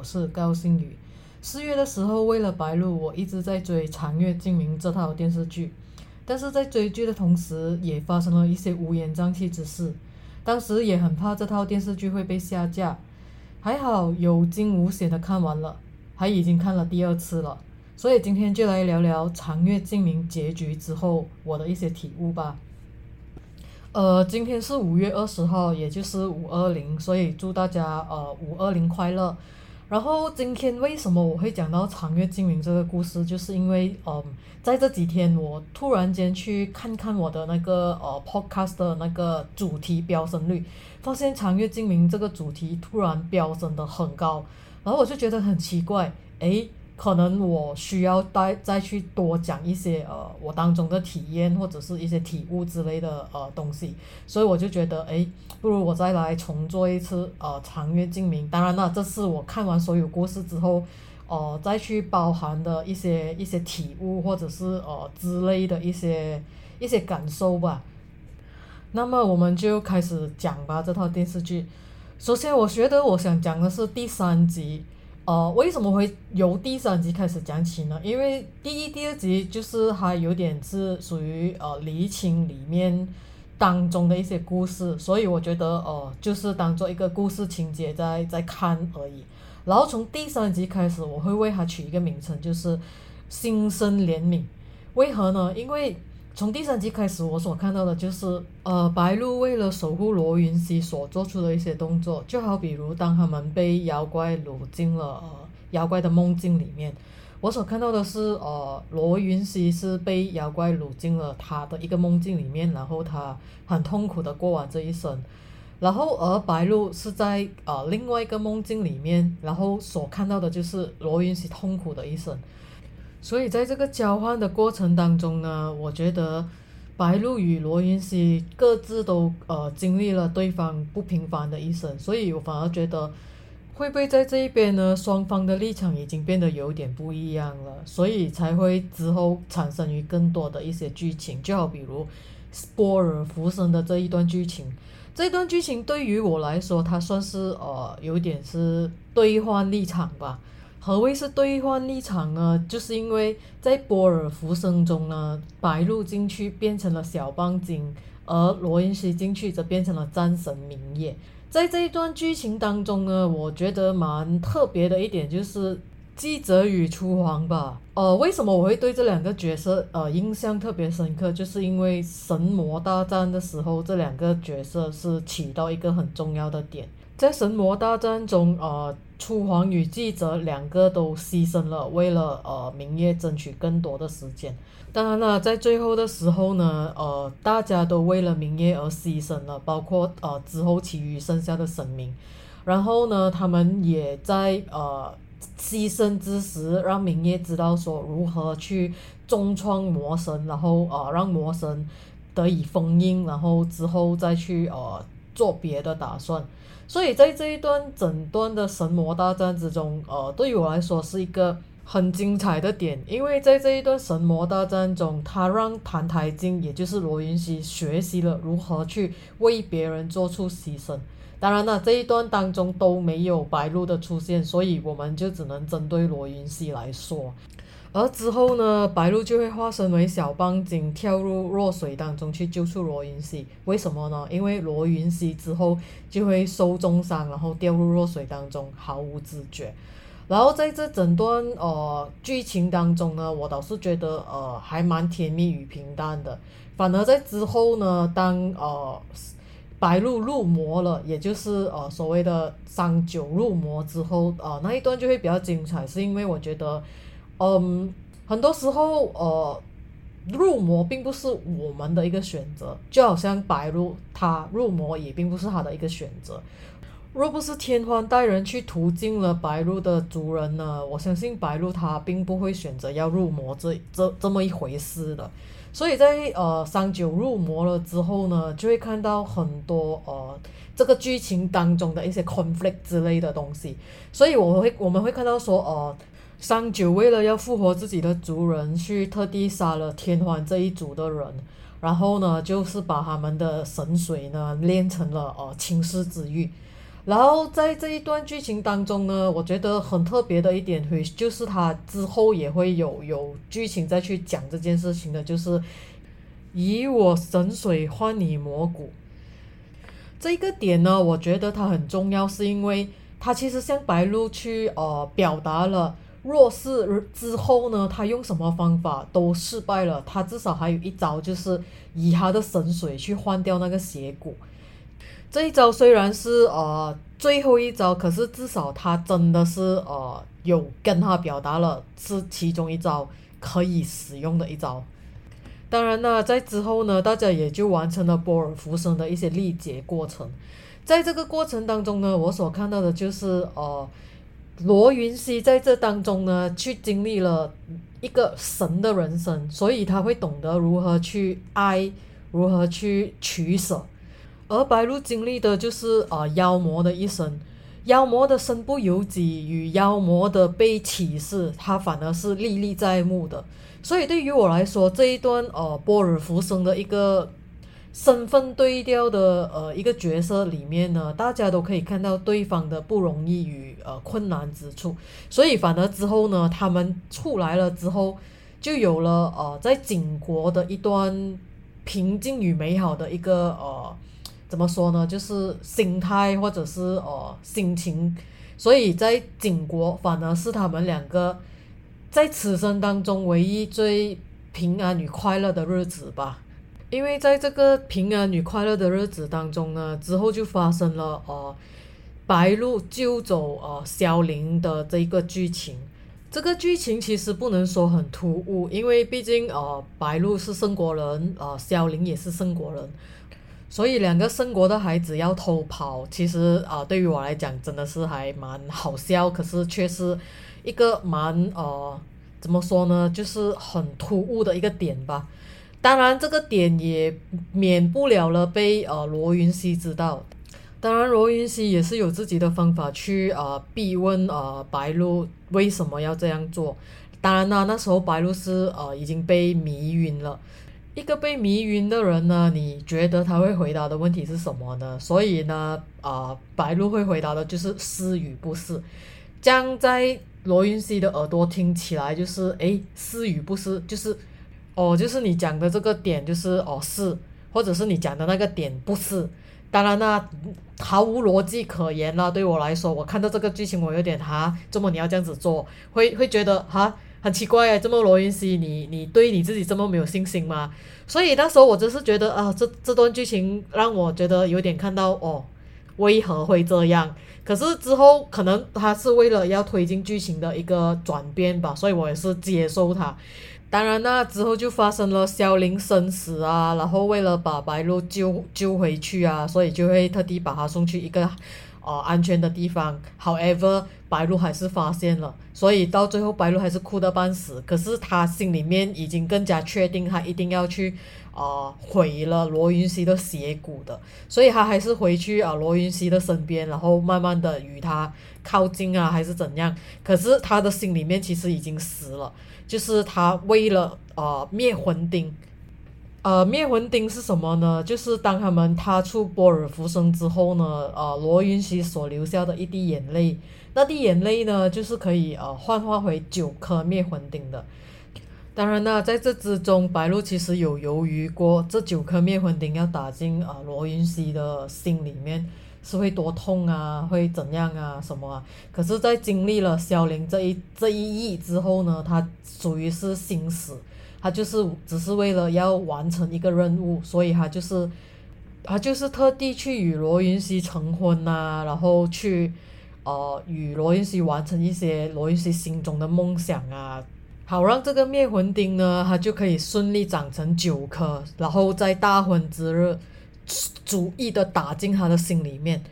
我是高星宇。四月的时候，为了白鹿，我一直在追《长月烬明》这套电视剧，但是在追剧的同时，也发生了一些乌烟瘴气之事。当时也很怕这套电视剧会被下架，还好有惊无险的看完了，还已经看了第二次了。所以今天就来聊聊《长月烬明》结局之后我的一些体悟吧。呃，今天是五月二十号，也就是五二零，所以祝大家呃五二零快乐。然后今天为什么我会讲到长月烬明这个故事，就是因为嗯，在这几天我突然间去看看我的那个呃 podcast 的那个主题飙升率，发现长月烬明这个主题突然飙升的很高，然后我就觉得很奇怪，诶。可能我需要再再去多讲一些呃我当中的体验或者是一些体悟之类的呃东西，所以我就觉得哎，不如我再来重做一次呃长月烬明。当然了，这是我看完所有故事之后，呃再去包含的一些一些体悟或者是呃之类的一些一些感受吧。那么我们就开始讲吧这套电视剧。首先，我觉得我想讲的是第三集。呃，为什么会由第三集开始讲起呢？因为第一、第二集就是还有点是属于呃离情里面当中的一些故事，所以我觉得呃就是当做一个故事情节在在看而已。然后从第三集开始，我会为它取一个名称，就是心生怜悯。为何呢？因为从第三集开始，我所看到的就是，呃，白鹿为了守护罗云熙所做出的一些动作，就好比如当他们被妖怪掳进了呃妖怪的梦境里面，我所看到的是，呃，罗云熙是被妖怪掳进了他的一个梦境里面，然后他很痛苦的过完这一生，然后而白鹿是在呃另外一个梦境里面，然后所看到的就是罗云熙痛苦的一生。所以在这个交换的过程当中呢，我觉得白鹿与罗云熙各自都呃经历了对方不平凡的一生，所以我反而觉得会不会在这一边呢，双方的立场已经变得有点不一样了，所以才会之后产生于更多的一些剧情，就好比如波尔浮生的这一段剧情，这段剧情对于我来说，它算是呃有点是兑换立场吧。何谓是兑换立场呢？就是因为在波尔浮生中呢，白鹿进去变成了小棒精，而罗云熙进去则变成了战神明夜。在这一段剧情当中呢，我觉得蛮特别的一点就是记者与初皇吧。呃，为什么我会对这两个角色呃印象特别深刻？就是因为神魔大战的时候，这两个角色是起到一个很重要的点。在神魔大战中，呃。初皇与记者两个都牺牲了，为了呃明夜争取更多的时间。当然了，在最后的时候呢，呃，大家都为了明夜而牺牲了，包括呃之后其余剩下的神明。然后呢，他们也在呃牺牲之时，让明夜知道说如何去重创魔神，然后呃让魔神得以封印，然后之后再去呃做别的打算。所以在这一段整段的神魔大战之中，呃，对于我来说是一个很精彩的点，因为在这一段神魔大战中，他让谭台烬，也就是罗云熙学习了如何去为别人做出牺牲。当然了，这一段当中都没有白鹿的出现，所以我们就只能针对罗云熙来说。而之后呢，白鹿就会化身为小棒精，跳入弱水当中去救出罗云熙。为什么呢？因为罗云熙之后就会受重伤，然后掉入弱水当中，毫无知觉。然后在这整段呃剧情当中呢，我倒是觉得呃还蛮甜蜜与平淡的。反而在之后呢，当呃白鹿入魔了，也就是呃所谓的三九入魔之后，呃那一段就会比较精彩，是因为我觉得。嗯，很多时候，呃，入魔并不是我们的一个选择，就好像白鹿，他入魔也并不是他的一个选择。若不是天荒带人去途径了白鹿的族人呢，我相信白鹿他并不会选择要入魔这这这么一回事的。所以在呃三九入魔了之后呢，就会看到很多呃这个剧情当中的一些 conflict 之类的东西。所以我会我们会看到说，呃。商九为了要复活自己的族人，去特地杀了天欢这一族的人，然后呢，就是把他们的神水呢炼成了呃青狮之玉，然后在这一段剧情当中呢，我觉得很特别的一点会就是他之后也会有有剧情再去讲这件事情的，就是以我神水换你魔骨。这个点呢，我觉得它很重要，是因为它其实向白鹿去呃表达了若是之后呢，他用什么方法都失败了，他至少还有一招，就是以他的神水去换掉那个邪骨。这一招虽然是呃最后一招，可是至少他真的是呃有跟他表达了是其中一招可以使用的一招。当然呢，在之后呢，大家也就完成了波尔浮生的一些历劫过程。在这个过程当中呢，我所看到的就是呃罗云熙在这当中呢去经历了一个神的人生，所以他会懂得如何去爱，如何去取舍。而白鹿经历的就是啊妖魔的一生，妖魔的身不由己与妖魔的被歧视，他反而是历历在目的。所以对于我来说，这一段呃波尔浮生的一个身份对调的呃一个角色里面呢，大家都可以看到对方的不容易与呃困难之处。所以反而之后呢，他们出来了之后，就有了呃在景国的一段平静与美好的一个呃。怎么说呢？就是心态或者是呃心情，所以在景国反而是他们两个在此生当中唯一最平安与快乐的日子吧。因为在这个平安与快乐的日子当中呢，之后就发生了呃白鹿救走呃萧凌的这一个剧情。这个剧情其实不能说很突兀，因为毕竟呃白鹿是圣国人，呃萧凌也是圣国人。所以两个圣国的孩子要偷跑，其实啊，对于我来讲真的是还蛮好笑，可是却是一个蛮呃，怎么说呢，就是很突兀的一个点吧。当然，这个点也免不了了被呃罗云熙知道。当然，罗云熙也是有自己的方法去呃逼问呃白鹿为什么要这样做。当然啦，那时候白鹿是呃已经被迷晕了。一个被迷晕的人呢？你觉得他会回答的问题是什么呢？所以呢，啊，白鹿会回答的就是是与不是。这样在罗云熙的耳朵听起来就是，诶，是与不是，就是，哦，就是你讲的这个点就是哦是，或者是你讲的那个点不是。当然啦，毫无逻辑可言啦。对我来说，我看到这个剧情，我有点哈，怎么你要这样子做？会 会觉得哈。很奇怪哎，这么罗云熙，你你对你自己这么没有信心吗？所以那时候我就是觉得啊，这这段剧情让我觉得有点看到哦，为何会这样？可是之后可能他是为了要推进剧情的一个转变吧，所以我也是接受他。当然那之后就发生了萧凌生死啊，然后为了把白鹿救救回去啊，所以就会特地把他送去一个。哦，安全的地方。However，白鹿还是发现了，所以到最后白鹿还是哭得半死。可是他心里面已经更加确定，他一定要去啊毁了罗云熙的邪骨的，所以他还是回去啊罗云熙的身边，然后慢慢的与他靠近啊，还是怎样？可是他的心里面其实已经死了，就是他为了啊灭魂钉。呃，灭魂钉是什么呢？就是当他们踏出波尔浮生之后呢，呃，罗云熙所留下的一滴眼泪，那滴眼泪呢，就是可以呃幻化回九颗灭魂钉的。当然呢，在这之中，白鹿其实有犹豫过，这九颗灭魂钉要打进啊罗云熙的心里面，是会多痛啊，会怎样啊，什么啊？可是，在经历了萧凌这一这一役之后呢，他属于是心死。他就是只是为了要完成一个任务，所以他就是，他就是特地去与罗云熙成婚呐，然后去，呃，与罗云熙完成一些罗云熙心中的梦想啊，好让这个灭魂钉呢，它就可以顺利长成九颗，然后在大婚之日，逐一的打进他的心里面。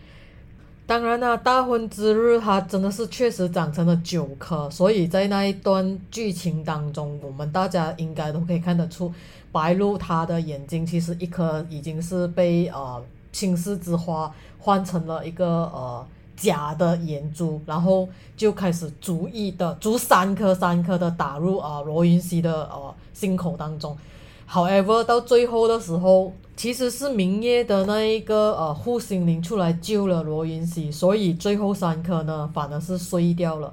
当然啦，大婚之日，他真的是确实长成了九颗，所以在那一段剧情当中，我们大家应该都可以看得出，白鹿她的眼睛其实一颗已经是被呃青丝之花换成了一个呃假的眼珠，然后就开始逐一的逐三颗三颗的打入啊罗云熙的呃心口当中。However，到最后的时候，其实是明夜的那一个呃护心灵出来救了罗云熙，所以最后三颗呢反而是碎掉了。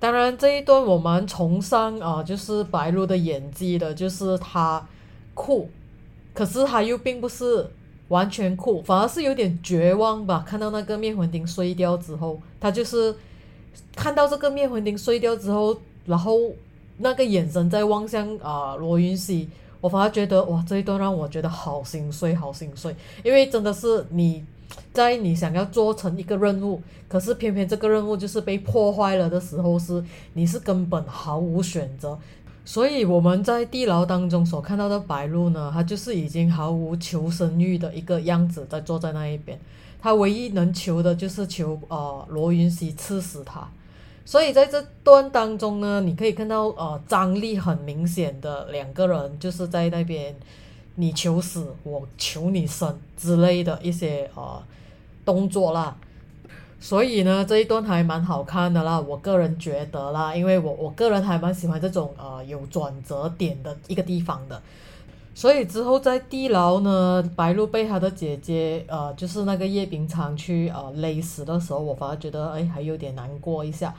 当然这一段我蛮崇尚啊，就是白鹿的演技的，就是他酷，可是他又并不是完全酷，反而是有点绝望吧。看到那个灭魂钉碎掉之后，他就是看到这个灭魂钉碎掉之后，然后那个眼神在望向啊罗云熙，我反而觉得哇，这一段让我觉得好心碎，好心碎，因为真的是你。在你想要做成一个任务，可是偏偏这个任务就是被破坏了的时候，是你是根本毫无选择。所以我们在地牢当中所看到的白鹿呢，他就是已经毫无求生欲的一个样子，在坐在那一边。他唯一能求的就是求呃罗云熙刺死他。所以在这段当中呢，你可以看到呃张力很明显的两个人就是在那边。你求死，我求你生之类的一些呃动作啦，所以呢这一段还蛮好看的啦，我个人觉得啦，因为我我个人还蛮喜欢这种呃有转折点的一个地方的，所以之后在地牢呢，白鹿被他的姐姐呃就是那个叶秉昌去呃勒死的时候，我反而觉得哎还有点难过一下。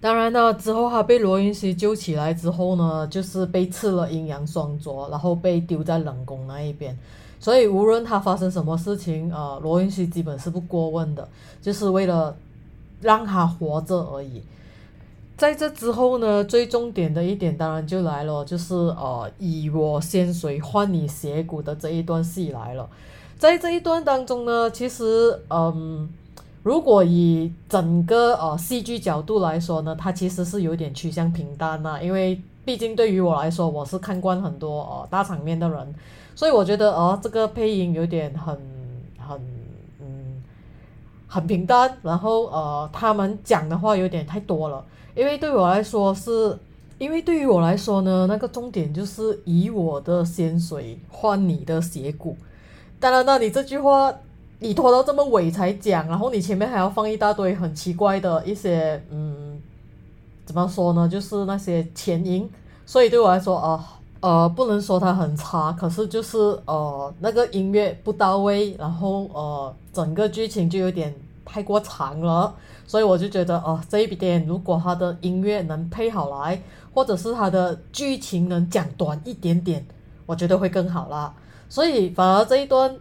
当然呢，之后他被罗云熙救起来之后呢，就是被赐了阴阳双镯，然后被丢在冷宫那一边。所以无论他发生什么事情，呃，罗云熙基本是不过问的，就是为了让他活着而已。在这之后呢，最重点的一点当然就来了，就是呃，以我仙髓换你邪骨的这一段戏来了。在这一段当中呢，其实嗯。如果以整个呃戏剧角度来说呢，它其实是有点趋向平淡呐，因为毕竟对于我来说，我是看惯很多呃大场面的人，所以我觉得哦这个配音有点很很嗯很平淡，然后呃他们讲的话有点太多了，因为对我来说是，因为对于我来说呢，那个重点就是以我的鲜水换你的邪骨，当然那你这句话。你拖到这么尾才讲，然后你前面还要放一大堆很奇怪的一些，嗯，怎么说呢？就是那些前因，所以对我来说，哦呃，不能说它很差，可是就是呃那个音乐不到位，然后呃整个剧情就有点太过长了，所以我就觉得，哦，这一点如果它的音乐能配好来，或者是它的剧情能讲短一点点，我觉得会更好啦。所以反而这一段。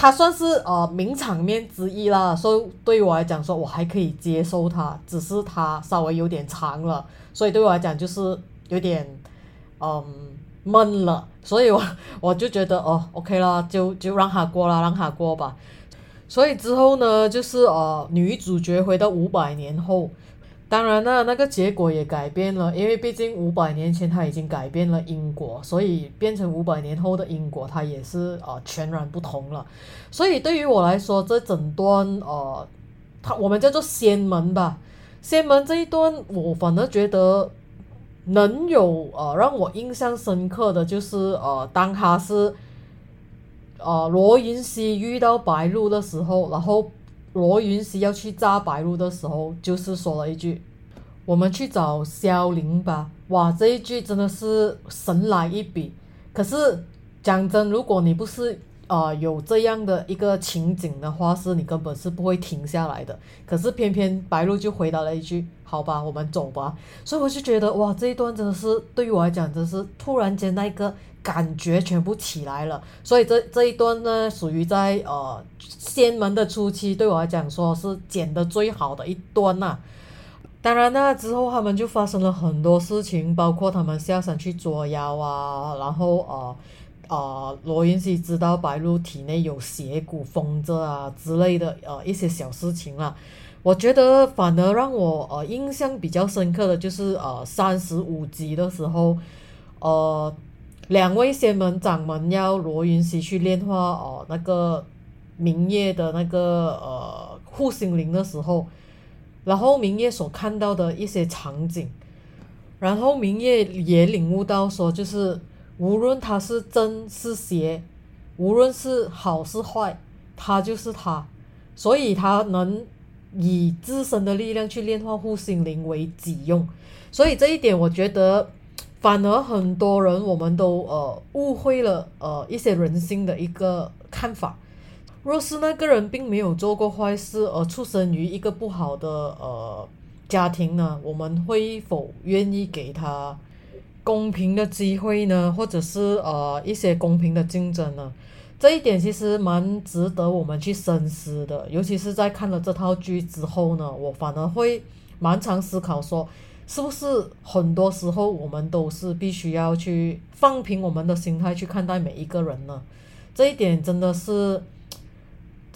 它算是呃名场面之一啦，所以对于我来讲，说我还可以接受它，只是它稍微有点长了，所以对我来讲就是有点嗯闷了，所以我我就觉得哦，OK 啦，就就让它过啦，让它过吧。所以之后呢，就是呃女主角回到五百年后。当然了，那个结果也改变了，因为毕竟五百年前她已经改变了因果，所以变成五百年后的因果，它也是呃全然不同了。所以对于我来说，这整段呃，它我们叫做仙门吧，仙门这一段，我反而觉得能有呃让我印象深刻的就是呃，当他是啊罗云熙遇到白鹿的时候，然后。罗云熙要去炸白鹿的时候，就是说了一句：“我们去找萧凌吧。”哇，这一句真的是神来一笔。可是讲真，如果你不是呃有这样的一个情景的话，是你根本是不会停下来的。可是偏偏白鹿就回答了一句：“好吧，我们走吧。”所以我就觉得哇，这一段真的是对于我来讲，真是突然间那个。感觉全部起来了，所以这这一段呢，属于在呃仙门的初期，对我来讲说是剪的最好的一段呐。当然呢，之后他们就发生了很多事情，包括他们下山去捉妖啊，然后呃呃罗云熙知道白鹿体内有邪骨封着啊之类的呃一些小事情啦。我觉得反而让我呃印象比较深刻的就是呃三十五集的时候，呃。两位仙门掌门要罗云熙去炼化哦，那个明夜的那个呃护心灵的时候，然后明夜所看到的一些场景，然后明夜也领悟到说，就是无论他是真是邪，无论是好是坏，他就是他，所以他能以自身的力量去炼化护心灵为己用，所以这一点我觉得。反而很多人我们都呃误会了呃一些人性的一个看法。若是那个人并没有做过坏事而出生于一个不好的呃家庭呢，我们会否愿意给他公平的机会呢？或者是呃一些公平的竞争呢？这一点其实蛮值得我们去深思的，尤其是在看了这套剧之后呢，我反而会蛮常思考说，是不是很多时候我们都是必须要去放平我们的心态去看待每一个人呢？这一点真的是，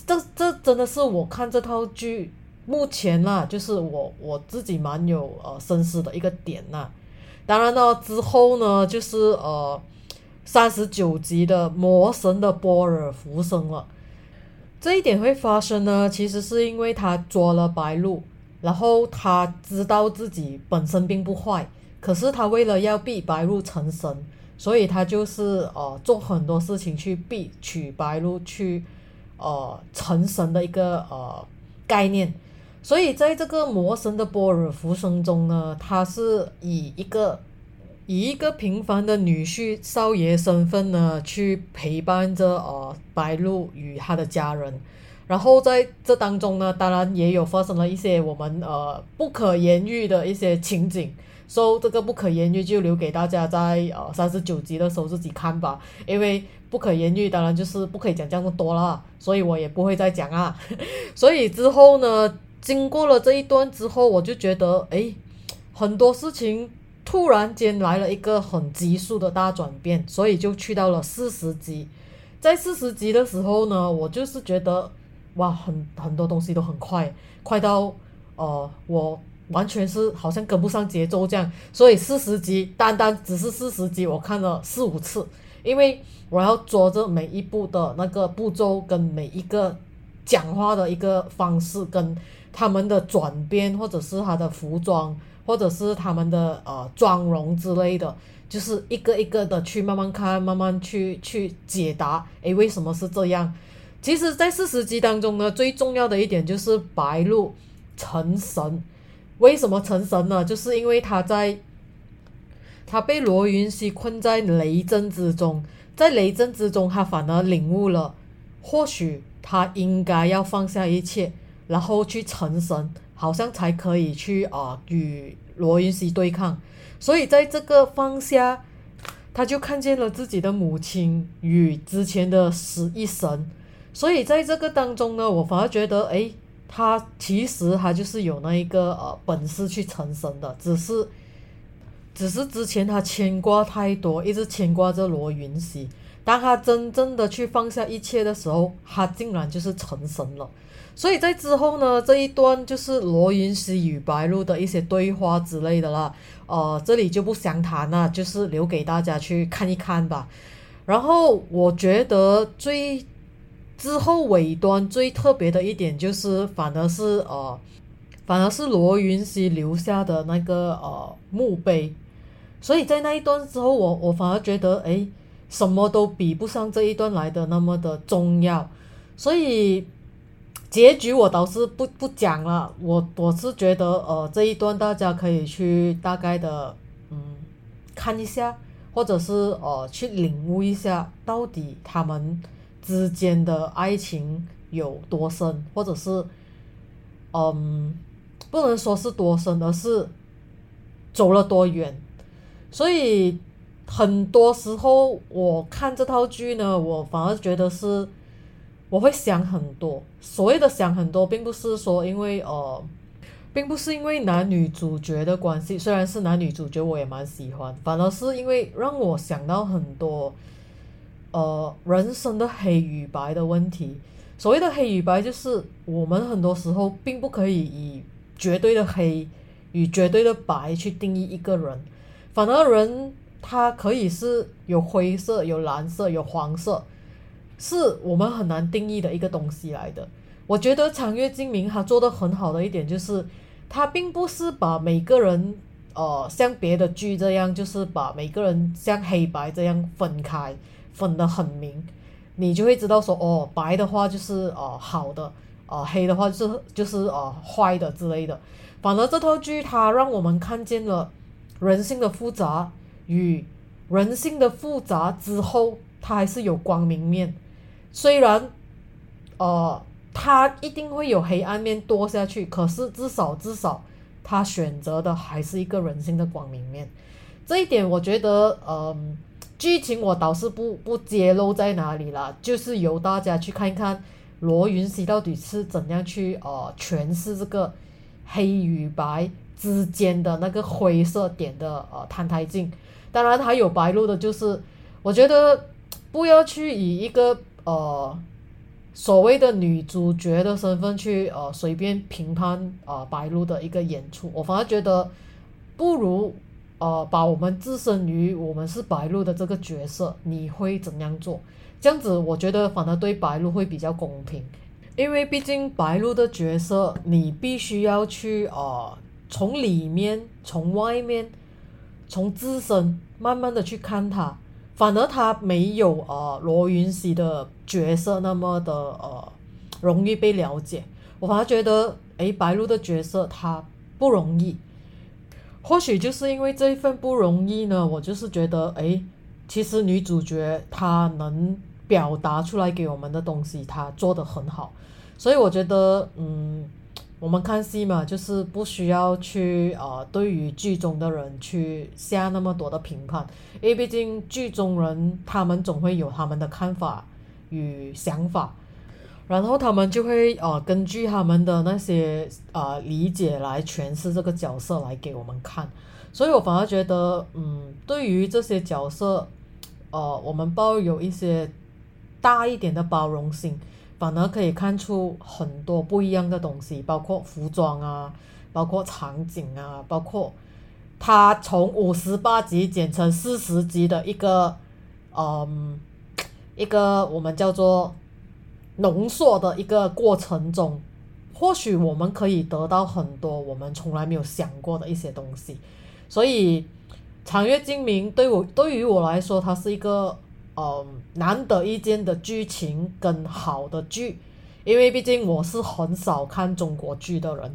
这这真的是我看这套剧目前啦，就是我我自己蛮有呃深思的一个点呐。当然呢，之后呢，就是呃。三十九集的魔神的波尔浮生了，这一点会发生呢？其实是因为他捉了白鹿，然后他知道自己本身并不坏，可是他为了要逼白鹿成神，所以他就是呃做很多事情去逼取白鹿去呃成神的一个呃概念。所以在这个魔神的波尔浮生中呢，他是以一个。以一个平凡的女婿少爷身份呢，去陪伴着呃白鹿与他的家人，然后在这当中呢，当然也有发生了一些我们呃不可言喻的一些情景，所以这个不可言喻就留给大家在呃三十九集的时候自己看吧，因为不可言喻当然就是不可以讲这么多了，所以我也不会再讲啊。所以之后呢，经过了这一段之后，我就觉得哎，很多事情。突然间来了一个很急速的大转变，所以就去到了四十集。在四十集的时候呢，我就是觉得哇，很很多东西都很快，快到呃，我完全是好像跟不上节奏这样。所以四十集单单只是四十集，我看了四五次，因为我要捉着每一步的那个步骤，跟每一个讲话的一个方式，跟他们的转变，或者是他的服装。或者是他们的呃妆容之类的，就是一个一个的去慢慢看，慢慢去去解答。诶，为什么是这样？其实，在四十集当中呢，最重要的一点就是白鹿成神。为什么成神呢？就是因为他在他被罗云熙困在雷阵之中，在雷阵之中，他反而领悟了，或许他应该要放下一切，然后去成神。好像才可以去啊与罗云熙对抗，所以在这个方下，他就看见了自己的母亲与之前的死一神，所以在这个当中呢，我反而觉得，哎，他其实他就是有那一个呃本事去成神的，只是，只是之前他牵挂太多，一直牵挂着罗云熙，当他真正的去放下一切的时候，他竟然就是成神了。所以在之后呢，这一段就是罗云熙与白鹿的一些对话之类的啦，呃，这里就不详谈了，就是留给大家去看一看吧。然后我觉得最之后尾端最特别的一点就是，反而是呃，反而是罗云熙留下的那个呃墓碑。所以在那一段之后，我我反而觉得，哎，什么都比不上这一段来的那么的重要，所以。结局我倒是不不讲了，我我是觉得呃这一段大家可以去大概的嗯看一下，或者是呃去领悟一下到底他们之间的爱情有多深，或者是嗯不能说是多深，而是走了多远。所以很多时候我看这套剧呢，我反而觉得是。我会想很多，所谓的想很多，并不是说因为呃，并不是因为男女主角的关系，虽然是男女主角，我也蛮喜欢，反而是因为让我想到很多，呃，人生的黑与白的问题。所谓的黑与白，就是我们很多时候并不可以以绝对的黑与绝对的白去定义一个人，反而人他可以是有灰色、有蓝色、有黄色。是我们很难定义的一个东西来的。我觉得长月烬明他做的很好的一点就是，他并不是把每个人，呃，像别的剧这样，就是把每个人像黑白这样分开，分得很明，你就会知道说，哦，白的话就是呃好的，呃黑的话就是就是呃坏的之类的。反而这套剧它让我们看见了人性的复杂。与人性的复杂之后，它还是有光明面。虽然，呃，它一定会有黑暗面多下去，可是至少至少，他选择的还是一个人性的光明面。这一点我觉得，嗯，剧情我倒是不不揭露在哪里了，就是由大家去看一看罗云熙到底是怎样去呃诠释这个黑与白之间的那个灰色点的呃摊台镜。当然还有白鹿的，就是我觉得不要去以一个呃所谓的女主角的身份去呃随便评判啊白鹿的一个演出，我反而觉得不如。呃，把我们置身于我们是白鹿的这个角色，你会怎样做？这样子，我觉得反而对白鹿会比较公平，因为毕竟白鹿的角色，你必须要去呃，从里面、从外面、从自身慢慢的去看他，反而他没有呃罗云熙的角色那么的呃容易被了解。我反而觉得，诶，白鹿的角色他不容易。或许就是因为这一份不容易呢，我就是觉得，哎，其实女主角她能表达出来给我们的东西，她做得很好，所以我觉得，嗯，我们看戏嘛，就是不需要去呃，对于剧中的人去下那么多的评判，因为毕竟剧中人他们总会有他们的看法与想法。然后他们就会呃根据他们的那些呃理解来诠释这个角色来给我们看，所以我反而觉得嗯对于这些角色，呃我们抱有一些大一点的包容性，反而可以看出很多不一样的东西，包括服装啊，包括场景啊，包括他从五十八集剪成四十集的一个嗯一个我们叫做。浓缩的一个过程中，或许我们可以得到很多我们从来没有想过的一些东西。所以，《长月烬明》对我对于我来说，它是一个呃难得一见的剧情跟好的剧，因为毕竟我是很少看中国剧的人，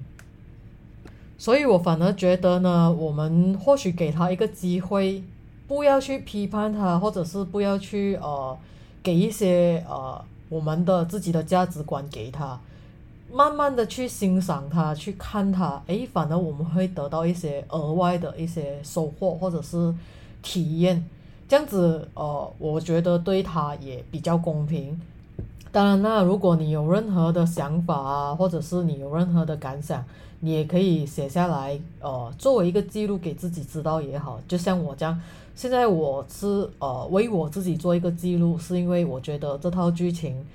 所以我反而觉得呢，我们或许给他一个机会，不要去批判他，或者是不要去呃给一些呃。我们的自己的价值观给他，慢慢的去欣赏他，去看他，诶，反而我们会得到一些额外的一些收获或者是体验，这样子，呃，我觉得对他也比较公平。当然那如果你有任何的想法啊，或者是你有任何的感想，你也可以写下来，呃，作为一个记录给自己知道也好，就像我这样。现在我是呃为我自己做一个记录，是因为我觉得这套剧情，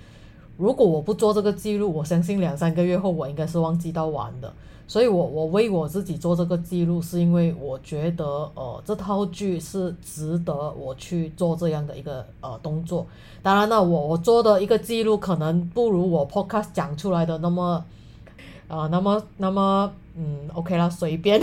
如果我不做这个记录，我相信两三个月后我应该是忘记到完的。所以我我为我自己做这个记录，是因为我觉得呃这套剧是值得我去做这样的一个呃动作。当然了，我我做的一个记录可能不如我 podcast 讲出来的那么，呃那么那么嗯 OK 啦，随便。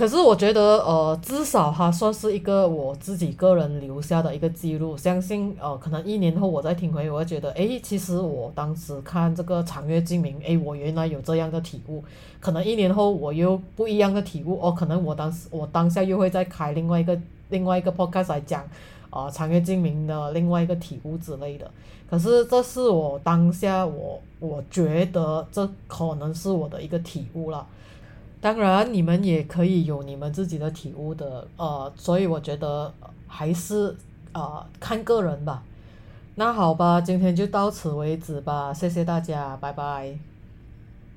可是我觉得，呃，至少它算是一个我自己个人留下的一个记录。相信，呃，可能一年后我再听回，我会觉得，诶，其实我当时看这个《长月烬明》，诶，我原来有这样的体悟。可能一年后我又不一样的体悟，哦，可能我当时我当下又会再开另外一个另外一个 podcast 来讲，啊，《长月烬明》的另外一个体悟之类的。可是这是我当下我我觉得这可能是我的一个体悟了。当然，你们也可以有你们自己的体悟的，呃，所以我觉得还是呃看个人吧。那好吧，今天就到此为止吧，谢谢大家，拜拜。